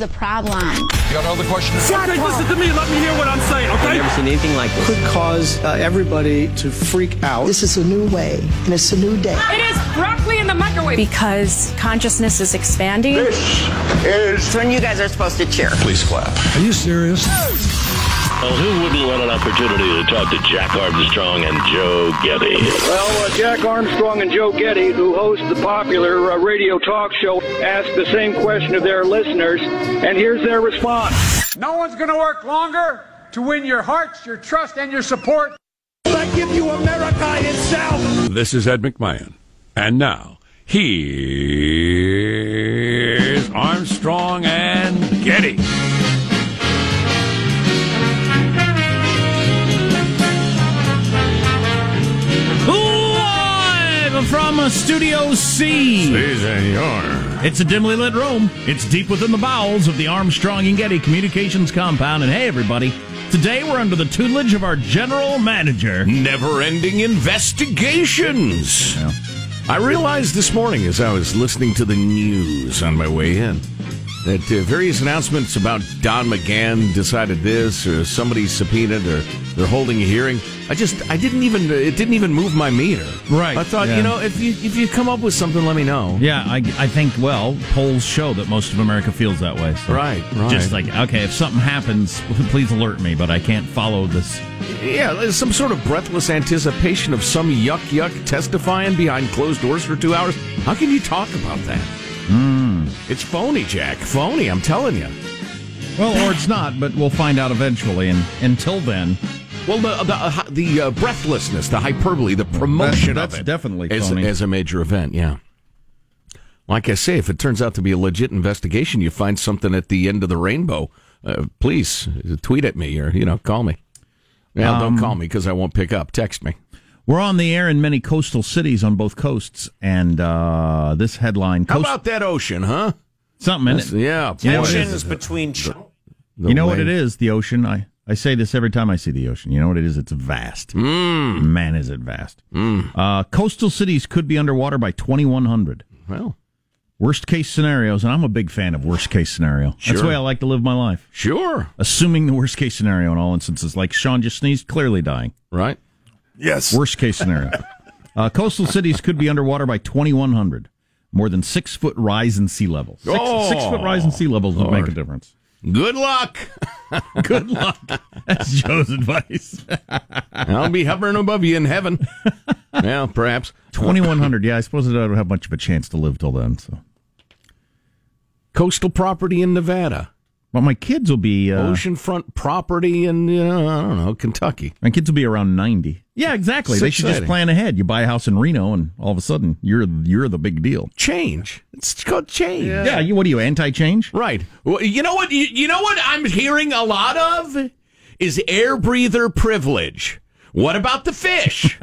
The problem? You got other questions? Okay, listen to me. Let me hear what I'm saying, okay? I've never seen anything like this. Could cause uh, everybody to freak out. This is a new way, and it's a new day. It is broccoli in the microwave. Because consciousness is expanding. This is when you guys are supposed to cheer. Please clap. Are you serious? Well, who wouldn't want an opportunity to talk to Jack Armstrong and Joe Getty? Well, uh, Jack Armstrong and Joe Getty, who host the popular uh, radio talk show, ask the same question of their listeners, and here's their response. No one's going to work longer to win your hearts, your trust, and your support. I give you America itself. This is Ed McMahon. And now, here's Armstrong and Getty. Studio C. Si, senor. It's a dimly lit room. It's deep within the bowels of the Armstrong and Getty Communications compound. And hey, everybody, today we're under the tutelage of our general manager. Never ending investigations. Yeah. I realized this morning as I was listening to the news on my way in that uh, various announcements about Don McGahn decided this or somebody subpoenaed or they're holding a hearing. I just I didn't even it didn't even move my meter. Right. I thought yeah. you know if you if you come up with something, let me know. Yeah, I, I think well polls show that most of America feels that way. So right. Right. Just like okay, if something happens, please alert me. But I can't follow this. Yeah, there's some sort of breathless anticipation of some yuck yuck testifying behind closed doors for two hours. How can you talk about that? Mm. It's phony, Jack. Phony, I'm telling you. Well, or it's not, but we'll find out eventually. And until then, well, the the, uh, the uh, breathlessness, the hyperbole, the promotion that's, that's of it, definitely as, as a major event. Yeah. Like I say, if it turns out to be a legit investigation, you find something at the end of the rainbow. Uh, please tweet at me or you know call me. Well, um, don't call me because I won't pick up. Text me. We're on the air in many coastal cities on both coasts, and uh, this headline. Coast- How about that ocean, huh? Something in it. Yeah, the oceans between. The, the you know way. what it is? The ocean. I I say this every time I see the ocean. You know what it is? It's vast. Mm. Man, is it vast. Mm. Uh, coastal cities could be underwater by 2100. Well, worst case scenarios, and I'm a big fan of worst case scenario. Sure. That's the way I like to live my life. Sure. Assuming the worst case scenario in all instances, like Sean just sneezed, clearly dying. Right. Yes. Worst case scenario. uh, coastal cities could be underwater by 2100. More than six foot rise in sea level. Six, oh, six foot rise in sea levels would make a difference. Good luck. Good luck. That's Joe's advice. I'll be hovering above you in heaven. well, perhaps. 2100. Yeah, I suppose I don't have much of a chance to live till then. So, Coastal property in Nevada. Well, my kids will be uh, oceanfront property in know, I don't know Kentucky. My kids will be around ninety. Yeah, exactly. It's they should just plan ahead. You buy a house in Reno, and all of a sudden you're you're the big deal. Change. It's called change. Yeah. yeah you, what are you anti-change? Right. Well, you know what? You, you know what I'm hearing a lot of is air breather privilege. What about the fish?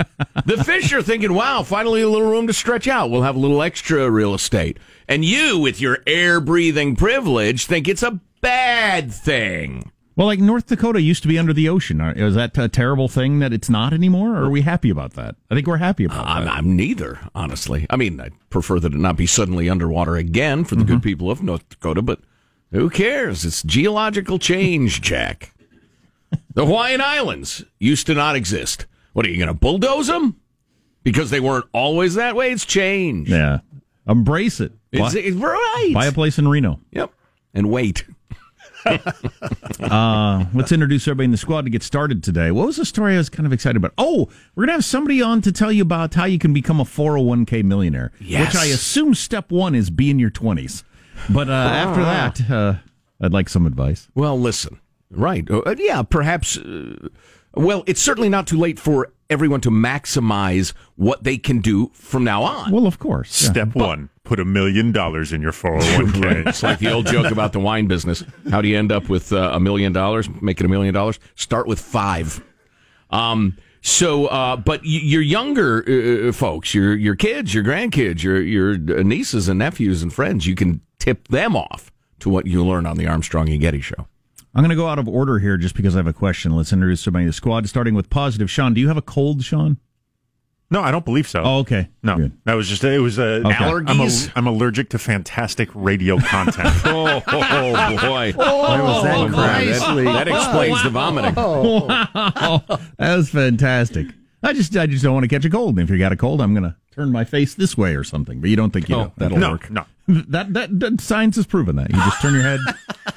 the fish are thinking, wow, finally a little room to stretch out. We'll have a little extra real estate. And you, with your air breathing privilege, think it's a bad thing. Well, like North Dakota used to be under the ocean. Is that a terrible thing that it's not anymore? Or are we happy about that? I think we're happy about I'm, that. I'm neither, honestly. I mean, I prefer that it not be suddenly underwater again for the mm-hmm. good people of North Dakota, but who cares? It's geological change, Jack. the Hawaiian Islands used to not exist. What are you going to bulldoze them? Because they weren't always that way? It's changed. Yeah. Embrace it. It's, it's right. Buy a place in Reno. Yep. And wait. uh, let's introduce everybody in the squad to get started today. What was the story I was kind of excited about? Oh, we're going to have somebody on to tell you about how you can become a 401k millionaire. Yes. Which I assume step one is be in your 20s. But uh, after that, uh, I'd like some advice. Well, listen. Right. Uh, yeah, perhaps. Uh, well, it's certainly not too late for everyone to maximize what they can do from now on. Well, of course. Step one: put a million dollars in your 401k. it's like the old joke about the wine business. How do you end up with uh, a million dollars? Make it a million dollars. Start with five. Um. So, uh, but y- your younger uh, folks, your your kids, your grandkids, your your nieces and nephews and friends, you can tip them off to what you learn on the Armstrong and Getty show. I'm going to go out of order here just because I have a question. Let's introduce somebody to the squad, starting with positive. Sean, do you have a cold, Sean? No, I don't believe so. Oh, okay. No, Good. that was just it was a Okay. Allergies? I'm, a, I'm allergic to fantastic radio content. oh, oh, boy! Oh, Where was that Oh, crap? that, that explains the vomiting. Wow, that was fantastic. I just, I just don't want to catch a cold. And if you got a cold, I'm going to turn my face this way or something. But you don't think you Oh, know that'll no, work? no. That, that that science has proven that you just turn your head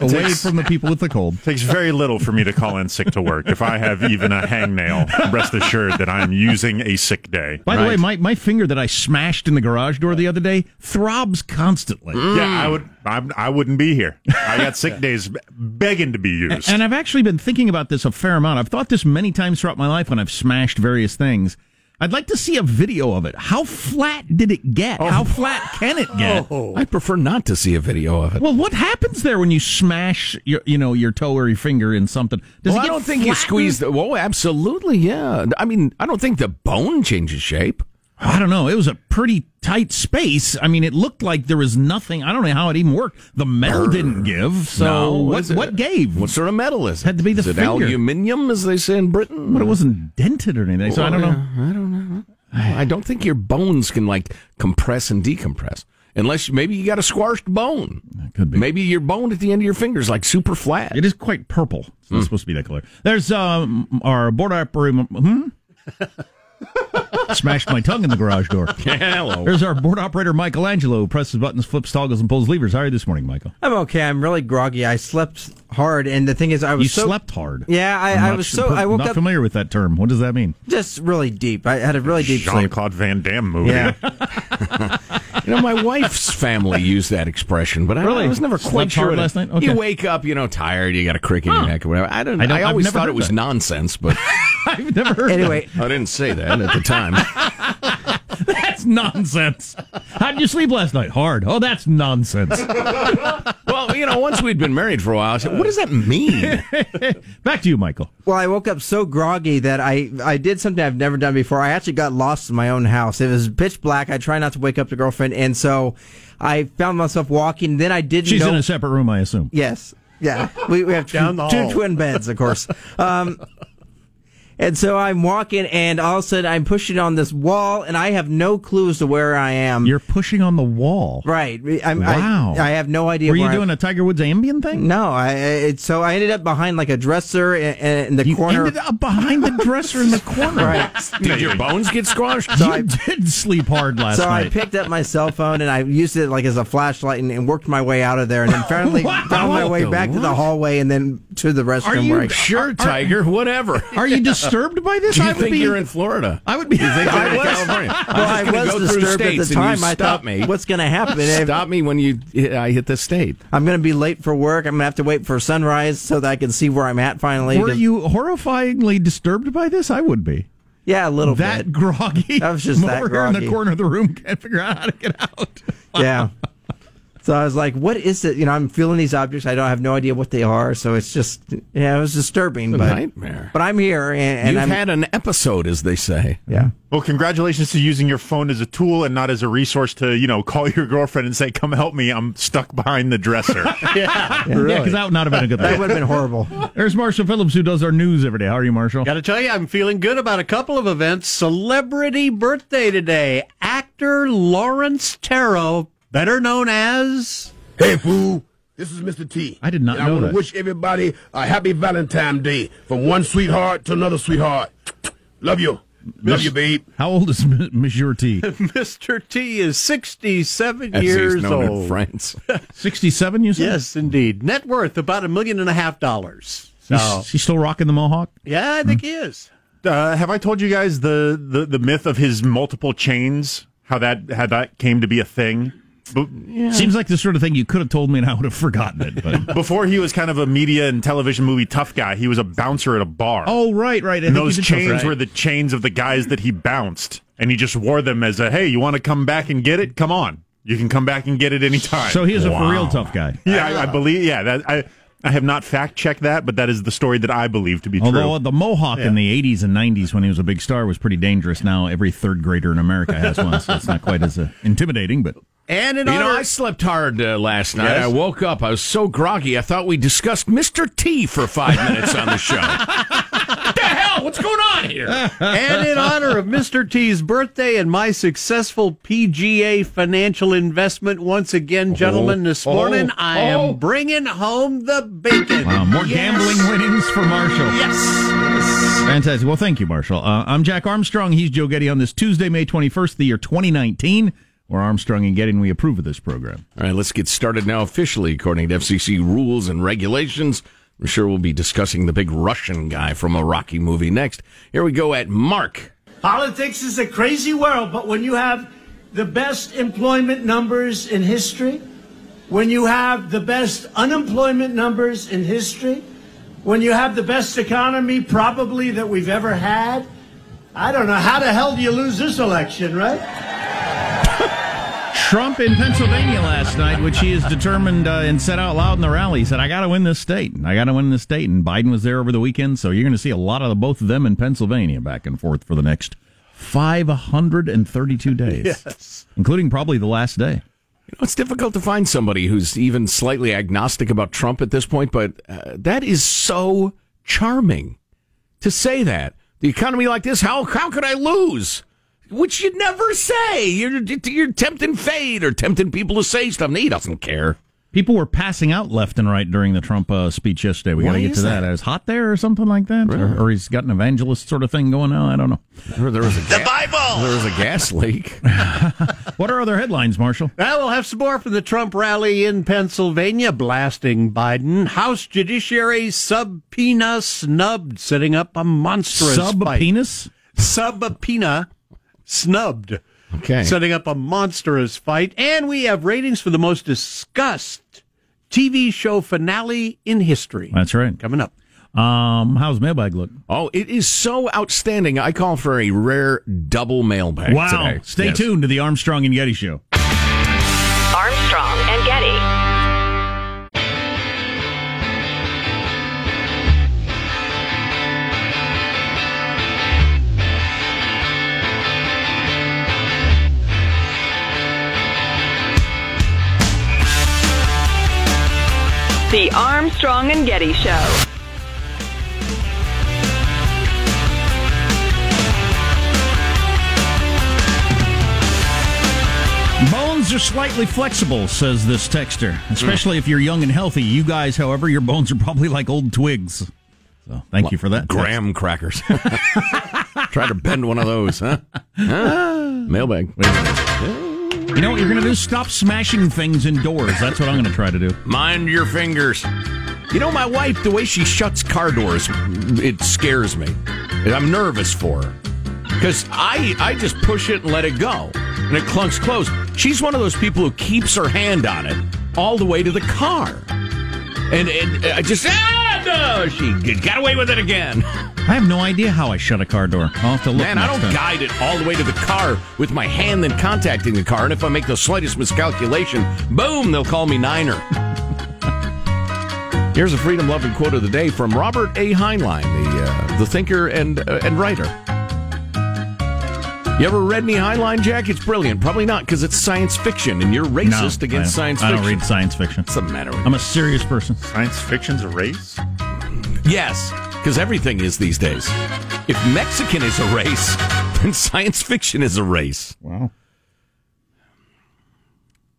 away from the people with the cold. takes very little for me to call in sick to work. If I have even a hangnail, rest assured that I am using a sick day. By the way, my, my finger that I smashed in the garage door the other day throbs constantly. Yeah, I would. I'm, I wouldn't be here. I got sick days begging to be used. And I've actually been thinking about this a fair amount. I've thought this many times throughout my life when I've smashed various things. I'd like to see a video of it. How flat did it get? Oh. How flat can it get? Oh. I prefer not to see a video of it. Well, what happens there when you smash your, you know, your toe or your finger in something? Does well, it I don't think you squeeze the. Well, absolutely, yeah. I mean, I don't think the bone changes shape. I don't know. It was a pretty tight space. I mean, it looked like there was nothing. I don't know how it even worked. The metal didn't give. So No, what, what gave? What sort of metal is it? Had to be the is finger. aluminium, as they say in Britain? But it wasn't dented or anything. So I don't know. I don't know. I don't think your bones can like compress and decompress. Unless maybe you got a squashed bone. That Could be. Maybe your bone at the end of your finger is like super flat. It is quite purple. It's not supposed to be that color. There's um, our board operator. Hmm? Smashed my tongue in the garage door. Hello. There's our board operator, Michelangelo, who presses buttons, flips toggles, and pulls levers. How are you this morning, Michael? I'm okay. I'm really groggy. I slept hard, and the thing is, I was You so slept hard. Yeah, I, I'm I not was su- so. I woke not up familiar with that term. What does that mean? just really deep. I had a really deep Jean sleep. Claude Van Damme movie. Yeah, You know, my wife's family used that expression, but I, Really? I was never Slept quite sure. hard what it- last night? Okay. You wake up, you know, tired. You got a crick in your neck or whatever. I don't. I I, don't- I've always thought it was that. nonsense, but I've never heard Anyway, I didn't say that at the time. that. That's nonsense. How did you sleep last night? Hard. Oh, that's nonsense. well, you know, once we'd been married for a while, I said, "What does that mean?" Back to you, Michael. well, I woke up so groggy that I I did something I've never done before. I actually got lost in my own house. It was pitch black. I try not to wake up the girlfriend, and so I found myself walking. Then I didn't. She's know- in a separate room, I assume. Yes. Yeah. We, we have two, Down the two twin beds, of course. Um, and so I'm walking, and all of a sudden I'm pushing on this wall, and I have no clue as to where I am. You're pushing on the wall. right. I'm, Wow. I, I have no idea. Were you where doing a Tiger Woods Ambien thing? No. I, I it, so I ended up behind like a dresser in, in the You corner. ended up behind the dresser in the corner. right. Did your bones get squashed? So you I- did sleep hard last night. So I picked up my cell phone and I used it like as a flashlight and, and worked my way out of there, and then finally Wow. found my way What back to the hallway and then to the restroom Are you where I. Sure, Tiger. Whatever. Are you disturbed by this? Do you I would think be. you're in Florida? I would be. You think I was- California? Well, I'm I was disturbed at the time. I thought, me. what's going to happen? Stop me when you I hit the state. I'm going to be late for work. I'm going to have to wait for sunrise so that I can see where I'm at finally. Were you horrifyingly disturbed by this? I would be. Yeah, a little That bit. That groggy. I was just that over here in the corner of the room. Can't figure out how to get out. Yeah. So I was like, "What is it?" You know, I'm feeling these objects. I don't have no idea what they are. So it's just, yeah, it was disturbing. a but nightmare. But I'm here, and, and You've I'm had an episode, as they say. yeah. Well, congratulations to using your phone as a tool and not as a resource to, you know, call your girlfriend and say, "Come help me, I'm stuck behind the dresser." Yeah, because that would not have been a good That would have been horrible. There's Marshall Phillips, who does our news every day. How are you, Marshall? Got to tell you, I'm feeling good about a couple of events. Celebrity birthday today. Actor Laurence Tureaud, better known as. Hey, fool. This is Mr. T. I did not and I know want that. to wish everybody a happy Valentine's Day from one sweetheart to another sweetheart. Love you. Love you, babe. How old is M- Monsieur T? Mr. T is 67 As years he's known in old. France. 67, you said? Yes, indeed. Net worth about a million and a half dollars. So, He's, he's still rocking the mohawk? yeah, I think he is. uh, have I told you guys the, the the myth of his multiple chains? How that how that came to be a thing? Seems like the sort of thing you could have told me and I would have forgotten it. But. Before he was kind of a media and television movie tough guy, he was a bouncer at a bar. Oh, right, right. I and those you did chains right. were the chains of the guys that he bounced, and he just wore them as a hey, you want to come back and get it? Come on, you can come back and get it anytime. So he is a for real tough guy. Yeah, I, I believe. Yeah, that I. I have not fact checked that, but that is the story that I believe to be Although true. Although the mohawk in the 80s and 90s when he was a big star was pretty dangerous. Now every third grader in America has one, so it's not quite as uh, intimidating. But And in You know, honor- I slept hard uh, last night. Yes? I woke up. I was so groggy. I thought we discussed Mr. T for five minutes on the show. what the hell? What's going on here? and in honor of Mr. T's birthday and my successful PGA financial investment once again, gentlemen, this Oh, morning oh, I oh. am bringing home the bacon. wow, more Yes. gambling winnings for Marshall. Yes. Fantastic. Well, thank you, Marshall. Uh, I'm Jack Armstrong. He's Joe Getty on this Tuesday, May 21st, the year 2019. We're Armstrong and Getty, and we approve of this program. All right, let's get started now officially, according to FCC rules and regulations. I'm sure we'll be discussing the big Russian guy from a Rocky movie next. Here we go at Mark. Politics is a crazy world, but when you have the best employment numbers in history, when you have the best unemployment numbers in history, when you have the best economy probably that we've ever had, I don't know, how the hell do you lose this election, right? Trump in Pennsylvania last night, which he is determined uh, and said out loud in the rally, he said, I got to win this state. I got to win this state. And Biden was there over the weekend, so you're going to see a lot of the, both of them in Pennsylvania back and forth for the next 532 days, Yes. including probably the last day. You know, it's difficult to find somebody who's even slightly agnostic about Trump at this point, but uh, that is so charming to say that. The economy like this, how how could I lose? Which you'd never say. You're you're tempting fate or tempting people to say stuff. And he doesn't care. People were passing out left and right during the Trump uh, speech yesterday. We got to get to that. that? Is hot there or something like that, or, or he's got an evangelist sort of thing going on? I don't know. There, there was a the Bible. There was a gas leak. What are other headlines, Marshall? Well, we'll have some more from the Trump rally in Pennsylvania, blasting Biden. House Judiciary subpoena snubbed, setting up a monstrous fight. Subpoenas? Subpoena snubbed. Okay. Setting up a monstrous fight. And we have ratings for the most discussed TV show finale in history. That's right. Coming up. Um, how's mailbag look? Oh, it is so outstanding. I call for a rare double mailbag Wow. today. Stay Yes. tuned to the Armstrong and Getty Show. Armstrong and Getty. The Armstrong and Getty Show. Bones are slightly flexible, says this texter, especially if you're young and healthy. You guys, however, your bones are probably like old twigs. So thank you for that. Graham crackers. Try to bend one of those, huh? Huh? Mailbag. You know what you're going to do? Stop smashing things indoors. That's what I'm going to try to do. Mind your fingers. You know, my wife, the way she shuts car doors, it scares me. I'm nervous for her. Because I, I just push it and let it go. And it clunks closed. She's one of those people who keeps her hand on it all the way to the car. And, and I just, ah, no, she got away with it again. I have no idea how I shut a car door. I'll have to look. Man, I next don't time. guide it all the way to the car with my hand then contacting the car. And if I make the slightest miscalculation, boom, they'll call me Niner. Here's a freedom loving quote of the day from Robert A. Heinlein, the uh, the thinker and uh, and writer. You ever read any Heinlein, Jack? It's brilliant. Probably not because it's science fiction, and you're racist No, against I- science I fiction. don't read science fiction. What's the matter with I'm a serious person. Science fiction's a race? Yes, because everything is these days. If Mexican is a race, then science fiction is a race. Wow.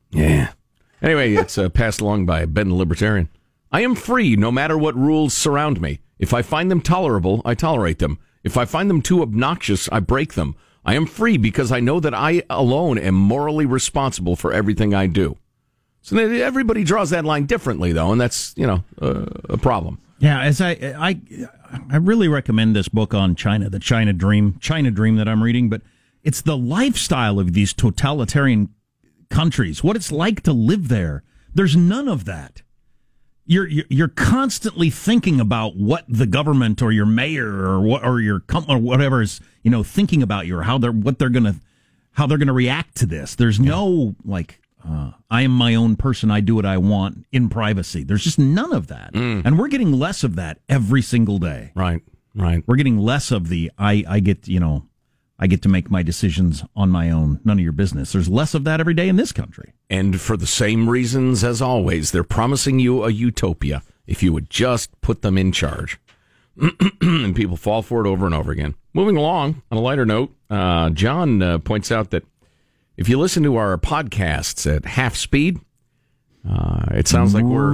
Yeah. Anyway, it's uh, passed along by Ben the Libertarian. I am free no matter what rules surround me. If I find them tolerable, I tolerate them. If I find them too obnoxious, I break them. I am free because I know that I alone am morally responsible for everything I do. So everybody draws that line differently, though, and that's you know uh, a problem. Yeah, as I I I really recommend this book on China, the China Dream, China Dream that I'm reading, but it's the lifestyle of these totalitarian countries, what it's like to live there. There's none of that. You're you're, constantly thinking about what the government or your mayor or what or your company or whatever is you know thinking about you or how they're what they're gonna how they're gonna react to this. There's no like uh, I am my own person. I do what I want in privacy. There's just none of that, and we're getting less of that every single day. Right, right. We're getting less of the I I get you know I get to make my decisions on my own. None of your business. There's less of that every day in this country. And for the same reasons as always, they're promising you a utopia if you would just put them in charge. and people fall for it over and over again. Moving along, on a lighter note, uh, John uh, points out that if you listen to our podcasts at half speed, uh, it sounds like we're.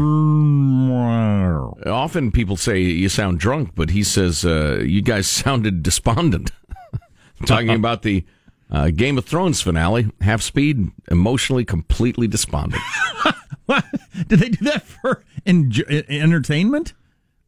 Often people say you sound drunk, but he says uh, you guys sounded despondent. Talking about the uh, Game of Thrones finale, half speed, emotionally completely despondent. Did they do that for enj- entertainment?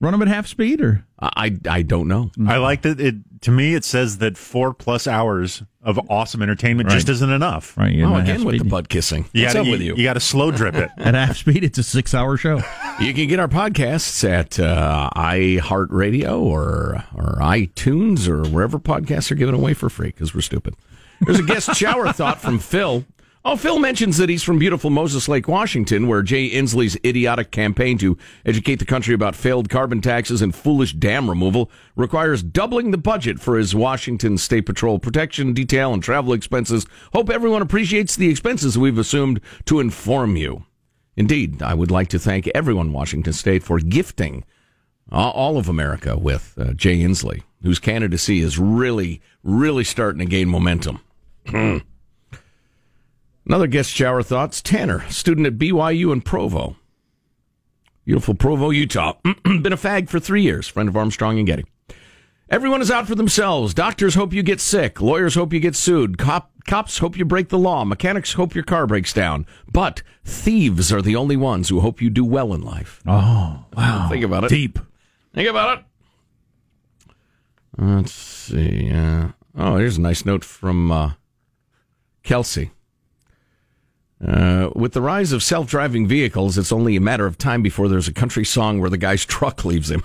Run them at half speed, or I I don't know. I like that. It to me, it says that four plus hours of awesome entertainment Right. just isn't enough. right? You Oh, at again half with the speed. butt kissing. You What's gotta, up you, with you? you got to slow drip it. At half speed, it's a six-hour show. You can get our podcasts at uh, iHeartRadio or or iTunes or wherever podcasts are given away for free because we're stupid. There's a guest shower thought from Phil. Oh, Phil mentions that he's from beautiful Moses Lake, Washington, where Jay Inslee's idiotic campaign to educate the country about failed carbon taxes and foolish dam removal requires doubling the budget for his Washington State Patrol protection, detail, and travel expenses. Hope everyone appreciates the expenses we've assumed to inform you. Indeed, I would like to thank everyone in Washington State for gifting uh, all of America with uh, Jay Inslee, whose candidacy is really, really starting to gain momentum. Another guest shower thoughts Tanner, student at BYU in Provo. Beautiful Provo, Utah. Been a fag for three years, friend of Armstrong and Getty. Everyone is out for themselves. Doctors hope you get sick. Lawyers hope you get sued. Cop, cops hope you break the law. Mechanics hope your car breaks down. But thieves are the only ones who hope you do well in life. Oh, wow! Think about it. Deep. Think about it. Let's see. Uh, oh, here's a nice note from uh, Kelsey. Uh, with the rise of self driving vehicles, it's only a matter of time before there's a country song where the guy's truck leaves him.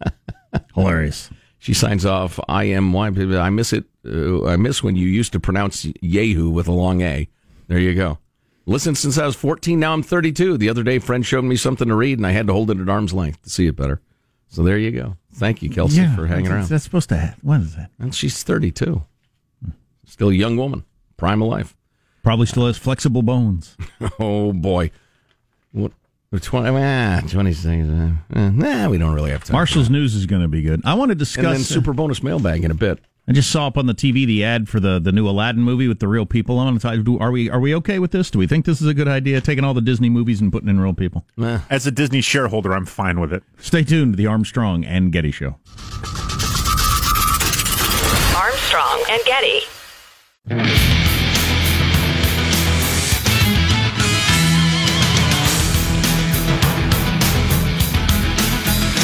Hilarious. She signs off, I am, I miss it. Uh, I miss when you used to pronounce Yehu with a long A. There you go. Listen, since I was 14, now I'm 32. The other day, a friend showed me something to read, and I had to hold it at arm's length to see it better. So there you go. Thank you, Kelsey, yeah, for hanging that's, around. That's supposed to. Have, what is that? And she's 32. Still a young woman, prime of life. Probably still has flexible bones. Oh, boy. What? 20, ah, 20 things. Uh, eh, nah, we don't really have time. Marshall's news is going to be good. I want to discuss. And then super bonus mailbag in a bit. I just saw up on the TV the ad for the, the new Aladdin movie with the real people on it. Do- Are we are we okay with this? Do we think this is a good idea? Taking all the Disney movies and putting in real people. As a Disney shareholder, I'm fine with it. Stay tuned to the Armstrong and Getty Show. Armstrong and Getty.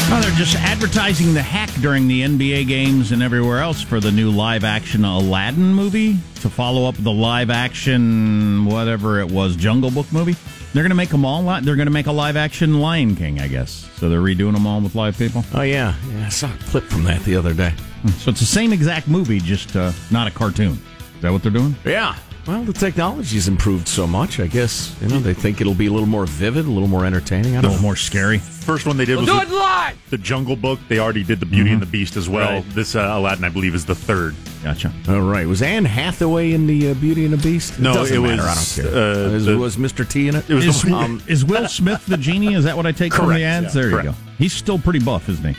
Oh, they're just advertising the hack during the NBA games and everywhere else for the new live action Aladdin movie to follow up the live action whatever it was Jungle Book movie. They're going to make them all. Li- they're going to make a live action Lion King, I guess. So they're redoing them all with live people. Oh, yeah. yeah I saw a clip from that the other day. So it's the same exact movie, just uh, not a cartoon. Is that what they're doing? Yeah. Well, the technology's improved so much. I guess you know they think it'll be a little more vivid, a little more entertaining. I A don't little know. more scary. First one they did was Do the, it live! the Jungle Book. They already did the Beauty and the Beast as well. Right. This uh, Aladdin, I believe, is the third. Gotcha. All right. Was Anne Hathaway in the uh, Beauty and the Beast? No, doesn't it matter. was, I don't care. uh, Is- the- was Mr. T in it? It was Is, the- um, is Will Smith the genie? Is that what I take from Correct, the ads? yeah, there you correct. go. He's still pretty buff, isn't he?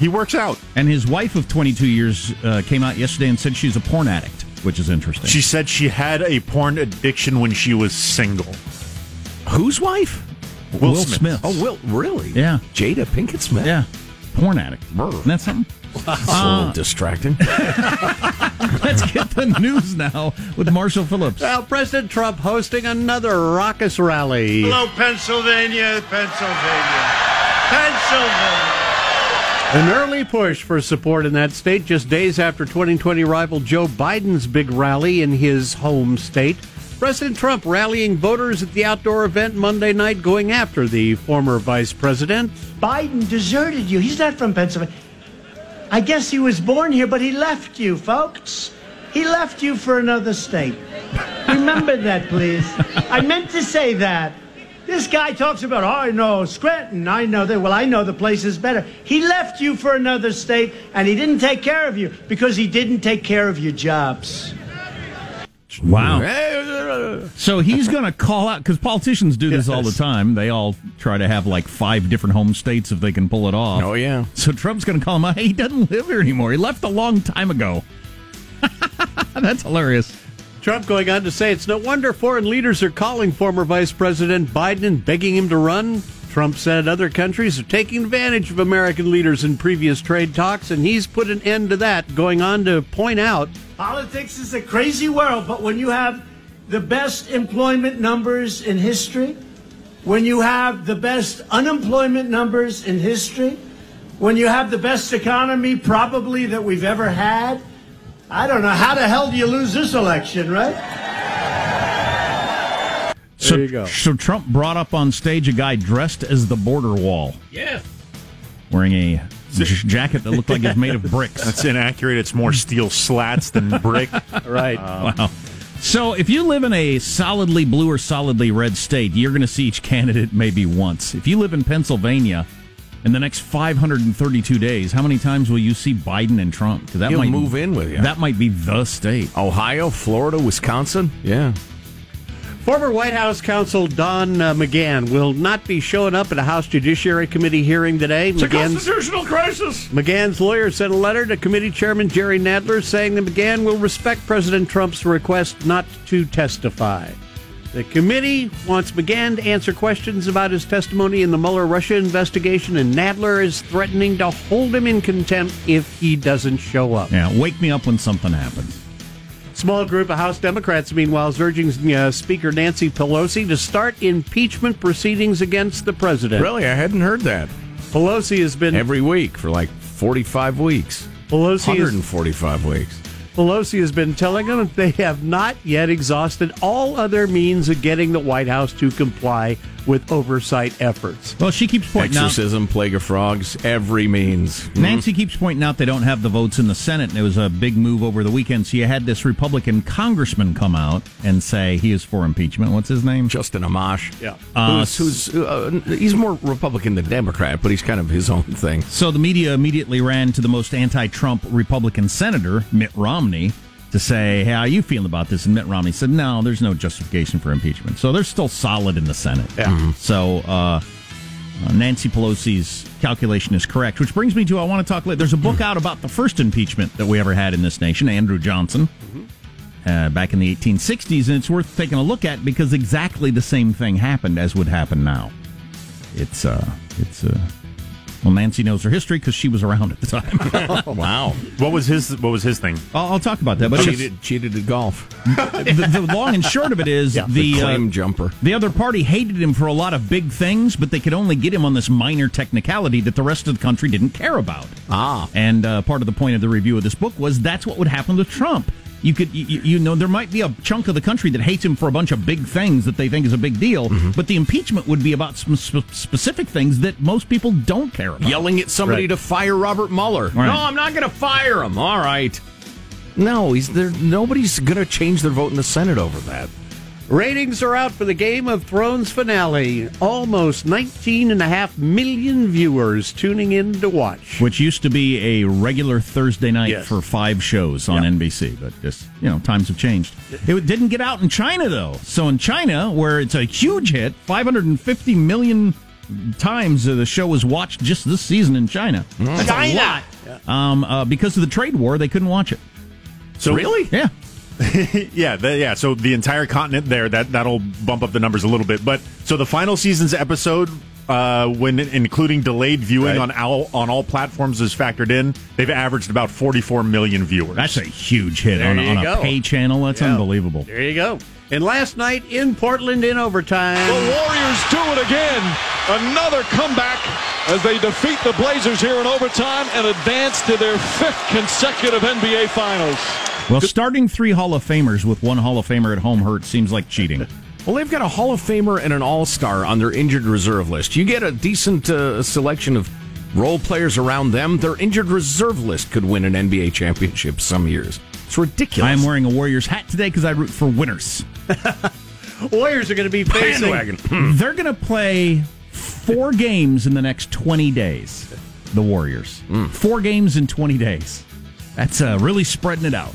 He works out. And his wife of 22 years uh, came out yesterday and said she's a porn addict, which is interesting. She said she had a porn addiction when she was single. Whose wife? Will, Will Smith. Smith. Oh, Will. Really? Yeah. Jada Pinkett Smith. yeah, porn addict. Brr. Isn't that something? That's a little uh, distracting. Let's get the news now with Marshall Phillips. Well, President Trump hosting another raucous rally. Hello, Pennsylvania, Pennsylvania, Pennsylvania. An early push for support in that state just days after 2020 rival Joe Biden's big rally in his home state. President Trump rallying voters at the outdoor event Monday night going after the former vice president. Biden deserted you. He's not from Pennsylvania. I guess he was born here, but he left you, folks. He left you for another state. Remember that, please. I meant to say that. This guy talks about, oh, I know Scranton. I know that. Well, I know the place is better. He left you for another state, and he didn't take care of you because he didn't take care of your jobs. Wow. So he's going to call out because politicians do this all the time. They all try to have like five different home states if they can pull it off. Oh, yeah. So Trump's going to call him out. Hey, he doesn't live here anymore. He left a long time ago. That's hilarious. Trump going on to say it's no wonder foreign leaders are calling former Vice President Biden and begging him to run. Trump said other countries are taking advantage of American leaders in previous trade talks, and he's put an end to that, going on to point out Politics is a crazy world, but when you have the best employment numbers in history, when you have the best unemployment numbers in history, when you have the best economy probably that we've ever had, I don't know. How the hell do you lose this election, right? So, There you go. so Trump brought up on stage a guy dressed as the border wall, Yeah. wearing a jacket that looked like it's made of bricks. That's inaccurate. It's more steel slats than brick. right. Um, wow. So if you live in a solidly blue or solidly red state, you're going to see each candidate maybe once. If you live in Pennsylvania, in the next 532 days, how many times will you see Biden and Trump? 'Cause that He'll might move in with you. That might be the state. Ohio, Florida, Wisconsin. Yeah. Former White House counsel Don uh, McGahn will not be showing up at a House Judiciary Committee hearing today. It's a constitutional crisis. McGahn's lawyer sent a letter to committee chairman Jerry Nadler saying that McGahn will respect President Trump's request not to testify. The committee wants McGahn to answer questions about his testimony in the Mueller Russia investigation, and Nadler is threatening to hold him in contempt if he doesn't show up. Yeah, wake me up when something happens. Small group of House Democrats, meanwhile, is urging uh, Speaker Nancy Pelosi to start impeachment proceedings against the president. Really, I hadn't heard that. Pelosi has been Every week for like 45 weeks. Pelosi is- 145 weeks. Pelosi has been telling them they have not yet exhausted all other means of getting the White House to comply with oversight efforts. Well, she keeps pointing out. Exorcism, plague of frogs, every means. Nancy keeps pointing out they don't have the votes in the Senate, and it was a big move over the weekend. So you had this Republican congressman come out and say he is for impeachment. What's his name? Justin Amash. Yeah. Uh, who's, who's uh, he's more Republican than Democrat, but he's kind of his own thing. So the media immediately ran to the most anti-Trump Republican senator, Mitt Romney, to say, "Hey, how you feeling about this?" And Mitt Romney said, "No, there's no justification for impeachment." So they're still solid in the Senate. Yeah. So uh, uh, Nancy Pelosi's calculation is correct, which brings me to I want to talk later. There's a book out about the first impeachment that we ever had in this nation, Andrew Johnson. Uh, back in the 1860s, and it's worth taking a look at because exactly the same thing happened as would happen now. It's uh, it's uh, well, Nancy knows her history because she was around at the time. wow. What was his What was his thing? I'll, I'll talk about that. But cheated, cheated at golf. the, the long and short of it is the, the claim uh, jumper. The other party hated him for a lot of big things, but they could only get him on this minor technicality that the rest of the country didn't care about. Ah. And uh, part of the point of the review of this book was that's what would happen to Trump. You could, you, you know, there might be a chunk of the country that hates him for a bunch of big things that they think is a big deal, Mm-hmm. but the impeachment would be about some sp- specific things that most people don't care about. Yelling at somebody Right. to fire Robert Mueller. Right. No, I'm not going to fire him. All right. No, he's there. Nobody's going to change their vote in the Senate over that. Ratings are out for the Game of Thrones finale. Almost 19 and a half million viewers tuning in to watch. Which used to be a regular Thursday night Yes. for five shows on NBC, but just, you know, times have changed. It didn't get out in China, though. So in China, where it's a huge hit, 550 million times uh, the show was watched just this season in China. That's a lot. Um, uh, because of the trade war, they couldn't watch it. So Really? Yeah. yeah, the, yeah. So the entire continent there that that'll bump up the numbers a little bit. But so the final season's episode, uh, when including delayed viewing Right. on all on all platforms is factored in, they've averaged about 44 million viewers. That's a huge hit There on, on a pay channel. That's Yeah. unbelievable. There you go. And last night in Portland in overtime. The Warriors do it again. Another comeback as they defeat the Blazers here in overtime and advance to their fifth consecutive NBA Finals. Well, starting three Hall of Famers with one Hall of Famer at home hurt seems like cheating. Well, they've got a Hall of Famer and an All Star on their injured reserve list. You get a decent uh, selection of role players around them. Their injured reserve list could win an NBA championship some years. It's ridiculous. I am wearing a Warriors hat today because I root for winners. Warriors are going to be facing. They're going to play four games in the next 20 days. The Warriors. Four games in 20 days. That's uh, really spreading it out.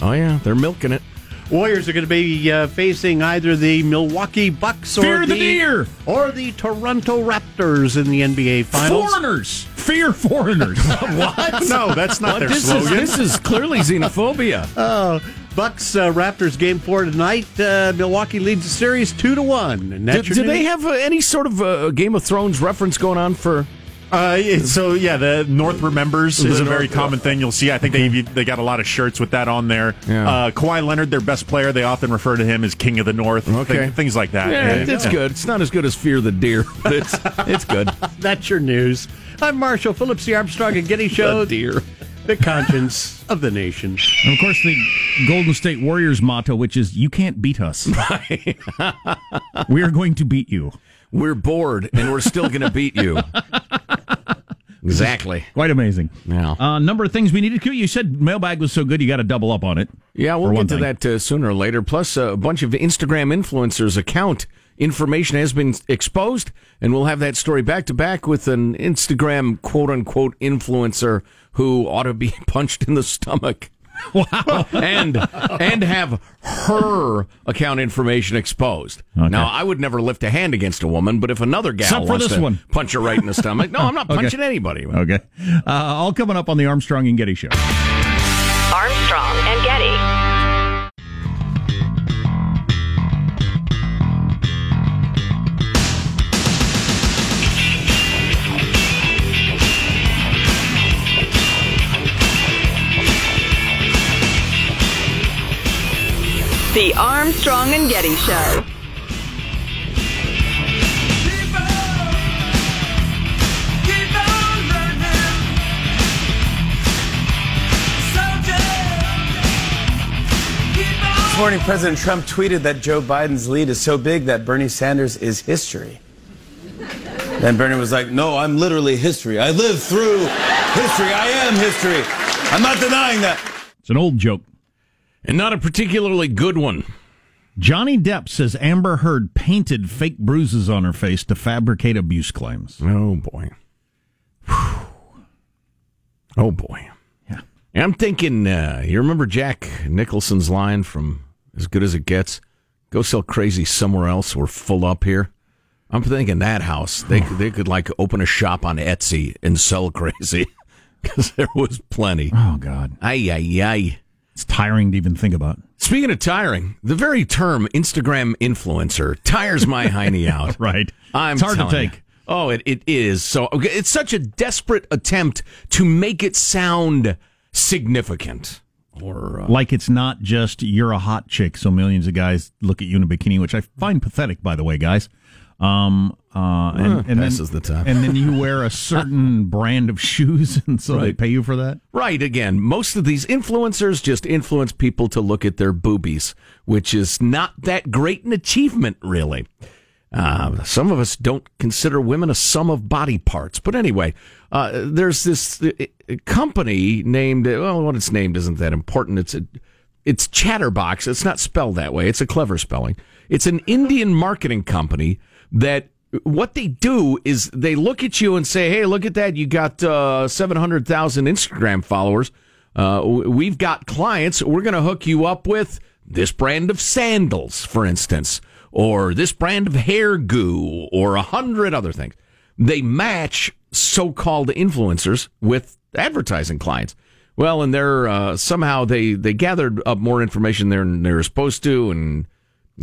Oh yeah, they're milking it. Warriors are going to be uh, facing either the Milwaukee Bucks or Fear the deer! or the Toronto Raptors in the NBA Finals. Foreigners! Fear foreigners. what? No, that's not What? their this slogan. Is, this is clearly xenophobia. Oh, Bucks uh, Raptors game four tonight. Uh, Milwaukee leads the series two to one. Do, do they have uh, any sort of uh, Game of Thrones reference going on for? Uh, so yeah, the North remembers The is a North- very common thing. You'll see. I think they they got a lot of shirts with that on there. Yeah. Uh, Kawhi Leonard, their best player, they often refer to him as King of the North. Okay. Thi- things like that. Yeah, it's good. It's not as good as Fear the Deer, but it's it's good. That's your news. I'm Marshall Phillips, the Armstrong and Getty Show. the deer. The conscience of the nation. And of course, the Golden State Warriors motto, which is "You can't beat us. we are going to beat you." We're bored and we're still going to beat you. Exactly. Quite amazing. Yeah. Uh, number of things we needed. You said mailbag was so good, you got to double up on it. Yeah, we'll get to thing. that uh, sooner or later. Plus, uh, a bunch of Instagram influencers' account information has been exposed, and we'll have that story back to back with an Instagram quote unquote influencer who ought to be punched in the stomach. Wow. and and have her account information exposed. Okay. Now, I would never lift a hand against a woman, but if another gal Except for wants this to one. punch her right in the stomach, no, I'm not Okay. punching anybody. Okay. Uh, all coming up on the Armstrong and Getty Show. The Armstrong and Getty Show. This morning, President Trump tweeted that Joe Biden's lead is so big that Bernie Sanders is history. Then Bernie was like, No, I'm literally history. I live through history. I am history. I'm not denying that. It's an old joke. And not a particularly good one. Johnny Depp says Amber Heard painted fake bruises on her face to fabricate abuse claims. Oh boy. Oh boy. Yeah. I'm thinking, uh, you remember Jack Nicholson's line from As Good as It Gets? Go sell crazy somewhere else. We're full up here. I'm thinking that house. They could, they could like open a shop on Etsy and sell crazy because there was plenty. Oh God, Ay ay ay. It's tiring to even think about. Speaking of tiring, the very term Instagram influencer tires my hiney out. Right. I'm It's hard to telling you. take. Oh, it, it is. So okay, it's such a desperate attempt to make it sound significant. Or uh, Like it's not just you're a hot chick, so millions of guys look at you in a bikini, which I find pathetic, by the way, guys. Um, uh, and, and passes then, the time. and then you wear a certain brand of shoes, and so they pay you for that. right again, most of these influencers just influence people to look at their boobies, which is not that great an achievement, really. Uh, some of us don't consider women a sum of body parts. But anyway, uh, there's this uh, uh, company named, well, what it's named isn't that important. It's a, it's Chatterbox. It's not spelled that way. It's a clever spelling. It's an Indian marketing company that what they do is they look at you and say, "Hey, look at that! You got uh, seven hundred thousand Instagram followers. Uh, we've got clients. We're going to hook you up with this brand of sandals, for instance, or this brand of hair goo, or a hundred other things. They match so-called influencers with advertising clients. Well, and they're uh, somehow they they gathered up more information than they were supposed to, and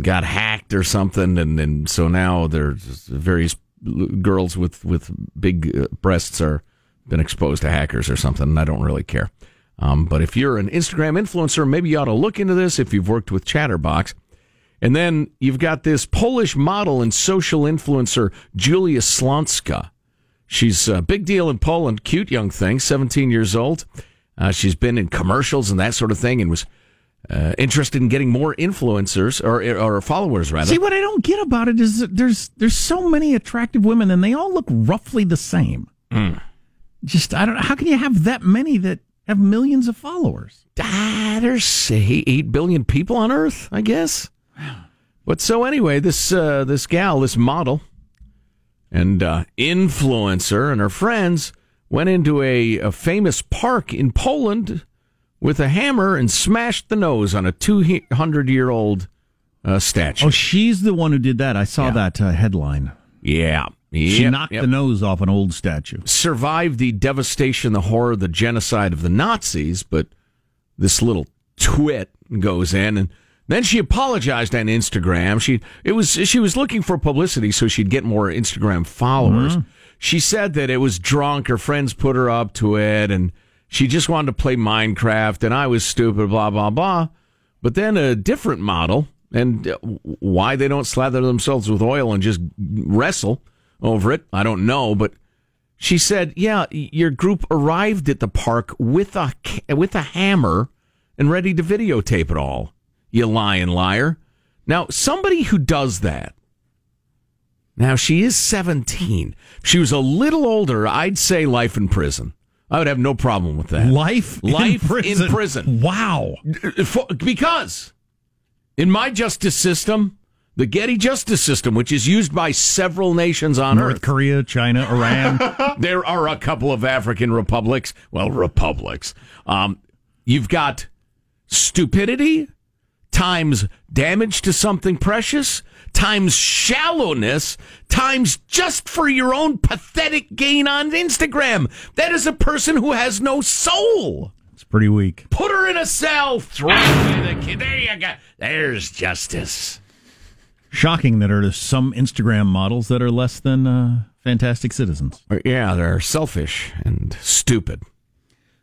got hacked or something, and and so now there's various girls with with big uh, breasts are been exposed to hackers or something. And I don't really care. Um, but if you're an Instagram influencer, maybe you ought to look into this if you've worked with Chatterbox. And then you've got this Polish model and social influencer, Julia Slonska. She's a big deal in Poland, cute young thing, 17 years old. Uh, she's been in commercials and that sort of thing, and was uh, interested in getting more influencers or or followers rather. See, what I don't get about it is that there's there's so many attractive women, and they all look roughly the same. Mm. Just I don't. know How can you have that many that have millions of followers? Ah, there's eight, eight billion people on Earth, I guess. But so anyway, this uh, this gal, this model, and uh, influencer, and her friends went into a, a famous park in Poland with a hammer and smashed the nose on a two hundred year old uh, statue. Oh, she's the one who did that. I saw Yeah. that uh, headline. Yeah, She knocked yep. the nose off an old statue. survived the devastation, the horror, the genocide of the Nazis, but this little twit goes in and then she apologized on Instagram. She it was she was looking for publicity so she'd get more Instagram followers. She said that it was drunk, her friends put her up to it and she just wanted to play Minecraft and I was stupid blah blah blah. But then a different model and uh, why they don't slather themselves with oil and just wrestle over it, I don't know, but she said, "Yeah, your group arrived at the park with a with a hammer and ready to videotape it all. You lying liar." Now, somebody who does that. Now, she is 17. If she was a little older, I'd say life in prison. I would have no problem with that. Life, Life in prison. in prison. Wow. For- because in my justice system, the Getty justice system, which is used by several nations on North earth, Korea, China, Iran. there are a couple of African republics. Well, republics. Um, you've got stupidity times damage to something precious times shallowness times just for your own pathetic gain on Instagram. That is a person who has no soul. it's pretty weak. Put her in a cell. Throw away the kid. There you go. There's justice. Shocking that there are some Instagram models that are less than uh, fantastic citizens. Yeah, they're selfish and stupid.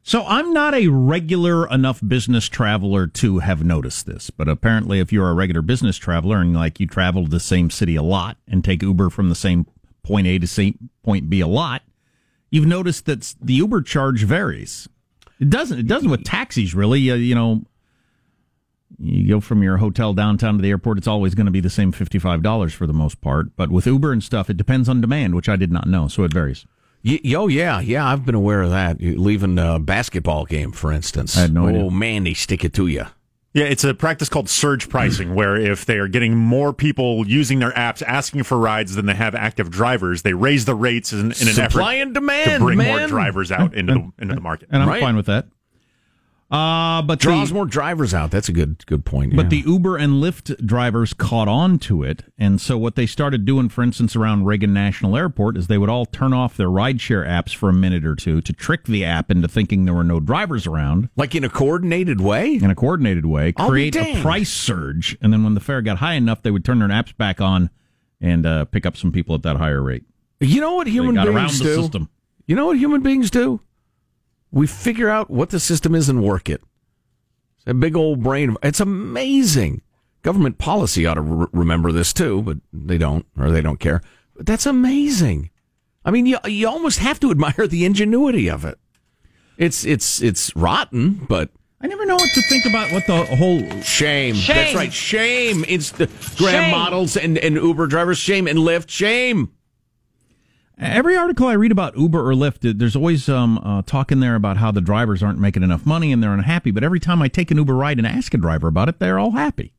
So I'm not a regular enough business traveler to have noticed this, but apparently, if you're a regular business traveler and like you travel to the same city a lot and take Uber from the same point A to point B a lot, you've noticed that the Uber charge varies. It doesn't. It doesn't with taxis, really. Uh, you know, you go from your hotel downtown to the airport, it's always going to be the same fifty-five dollars for the most part. But with Uber and stuff, it depends on demand, which I did not know, so it varies. Y- oh yeah, yeah, I've been aware of that. You- Leaving a basketball game, for instance. I had no oh idea. man, they stick it to you. Yeah, it's a practice called surge pricing, where if they are getting more people using their apps asking for rides than they have active drivers, they raise the rates in, in an Supply effort and demand, to bring man. more drivers out into the into the market. And I'm Right. fine with that. Uh, but Draws the, more drivers out. That's a good good point. But yeah. the Uber and Lyft drivers caught on to it. And so what they started doing, for instance, around Reagan National Airport is they would all turn off their rideshare apps for a minute or two to trick the app into thinking there were no drivers around like in a coordinated way. in a coordinated way, create a price surge. And then when the fare got high enough, they would turn their apps back on and uh, pick up some people at that higher rate. You know what human beings do? system. You know what human beings do? We figure out what the system is and work it. It's a big old brain. It's amazing. Government policy ought to re- remember this too, but they don't, or they don't care. But that's amazing. I mean, you you almost have to admire the ingenuity of it. It's it's it's rotten, but I never know what to think about what the whole shame. That's right. Shame. Instagram Shame. Grand models and, and Uber drivers. Shame and Lyft. Shame. Every article I read about Uber or Lyft, there's always um, uh, talk in there about how the drivers aren't making enough money and they're unhappy. But every time I take an Uber ride and ask a driver about it, they're all happy.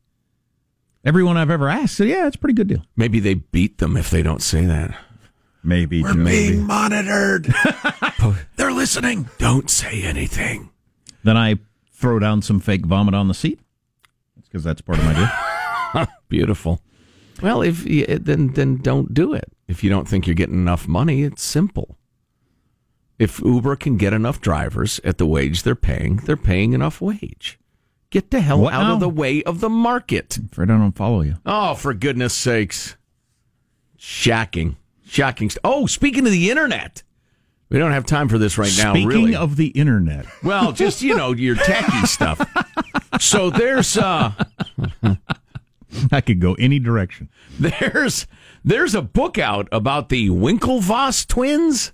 Everyone I've ever asked said, "Yeah, it's a pretty good deal." Maybe they beat them if they don't say that. Maybe, We're maybe. being monitored. They're listening. Don't say anything. Then I throw down some fake vomit on the seat. That's because that's part of my deal. Beautiful. Well, if then then don't do it. If you don't think you're getting enough money, it's simple. If Uber can get enough drivers at the wage they're paying, they're paying enough wage. Get the hell What out now? of the way of the market. I'm Afraid I don't follow you. Oh, for goodness sakes. Shocking. Shocking. st- Oh, speaking of the internet. We don't have time for this right now, really. Speaking really. of the internet, Well, just you know your tacky stuff. So there's uh I could go any direction. there's there's a book out about the Winklevoss twins.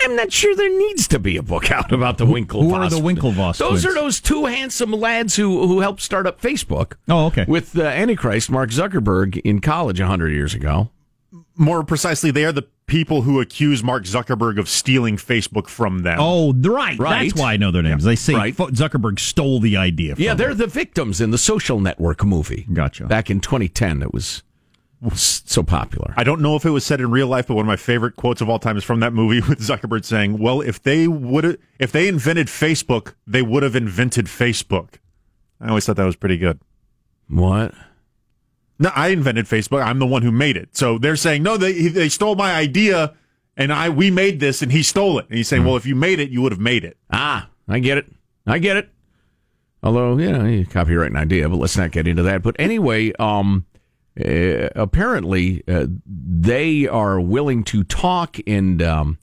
I'm not sure there needs to be a book out about the Winklevoss. who are the Winklevoss Those twins? are those two handsome lads who who helped start up Facebook. Oh, okay. With uh, Antichrist, Mark Zuckerberg, in college hundred years ago. More precisely, they are the people who accuse Mark Zuckerberg of stealing Facebook from them. Oh, right. Right. That's why I know their names. They say Right. Fo- Zuckerberg stole the idea. From Yeah, they're them. the victims in the Social Network movie. Gotcha. Back in 2010, it was so popular. I don't know if it was said in real life, but one of my favorite quotes of all time is from that movie with Zuckerberg saying, "Well, if they would, have if they invented Facebook, they would have invented Facebook." I always thought that was pretty good. What? No, I invented Facebook. I'm the one who made it. So they're saying, no, they they stole my idea, and I we made this, and he stole it. And he's saying, well, if you made it, you would have made it. Ah, I get it. I get it. Although, you know, you copyright an idea, but let's not get into that. But anyway, um, uh, apparently uh, they are willing to talk and um,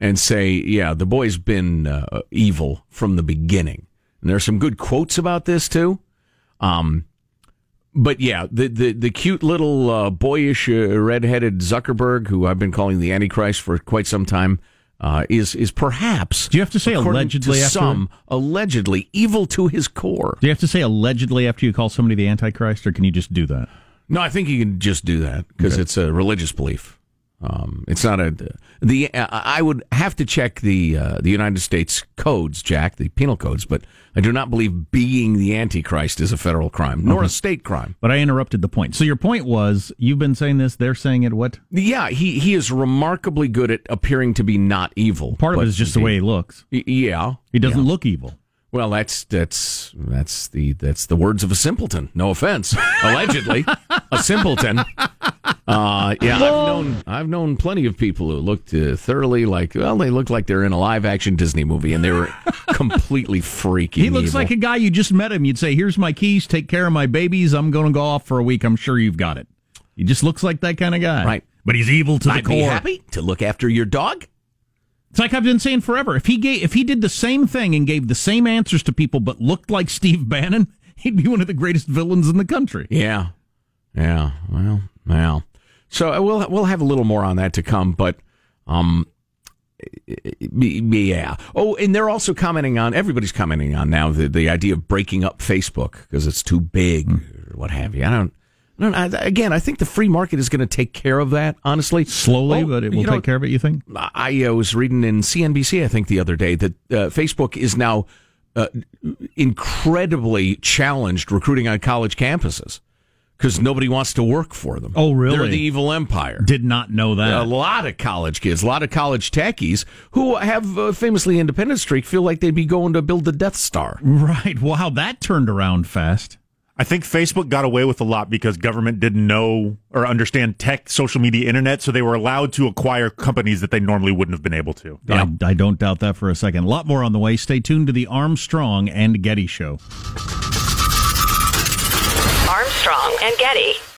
and say, yeah, the boy's been uh, evil from the beginning. And there's some good quotes about this too. Um, but yeah, the the, the cute little uh, boyish uh, redheaded Zuckerberg, who I've been calling the Antichrist for quite some time, uh, is is perhaps. Do you have to say allegedly To after- some allegedly evil to his core. Do you have to say allegedly after you call somebody the Antichrist, or can you just do that? No, I think you can just do that because it's a religious belief. Um, it's not a the. I would have to check the uh, the United States codes, Jack, the penal codes, but I do not believe being the Antichrist is a federal crime nor Okay. a state crime. But I interrupted the point. So your point was you've been saying this, they're saying it. What? Yeah, he he is remarkably good at appearing to be not evil. Part of it is just the way he looks. Y- Yeah, He doesn't yeah. look evil. Well, that's that's that's the that's the words of a simpleton. No offense, allegedly a simpleton. Uh, yeah, I've known I've known plenty of people who looked uh, thoroughly like well, they looked like they're in a live action Disney movie, and they were completely freaky. He looks like a guy you just met him. You'd say, "Here's my keys. Take care of my babies. I'm going to go off for a week. I'm sure you've got it." He just looks like that kind of guy, Right. But he's evil to the I'd core. be happy to look after your dog. It's like I've been saying forever. If he gave, if he did the same thing and gave the same answers to people, but looked like Steve Bannon, he'd be one of the greatest villains in the country. Yeah, yeah. Well, well. So uh, we'll we'll have a little more on that to come, but um, yeah. Oh, and they're also commenting on everybody's commenting on now the the idea of breaking up Facebook because it's too big or what have you. I don't. Don't, I, again, I think the free market is going to take care of that. Honestly, Slowly, Oh, but it will you know, take care of it. You think? I uh, was reading in CNBC, I think, the other day that uh, Facebook is now uh, incredibly challenged recruiting on college campuses because nobody wants to work for them. Oh, really? They're the evil empire. Did not know that. A lot of college kids, a lot of college techies who have uh, famously independent streak feel like they'd be going to build the Death Star. Right. Wow, that turned around fast. I think Facebook got away with a lot because government didn't know or understand tech, social media, internet, so they were allowed to acquire companies that they normally wouldn't have been able to. I, I don't doubt that for a second. A lot more on the way. Stay tuned to the Armstrong and Getty Show. Armstrong and Getty.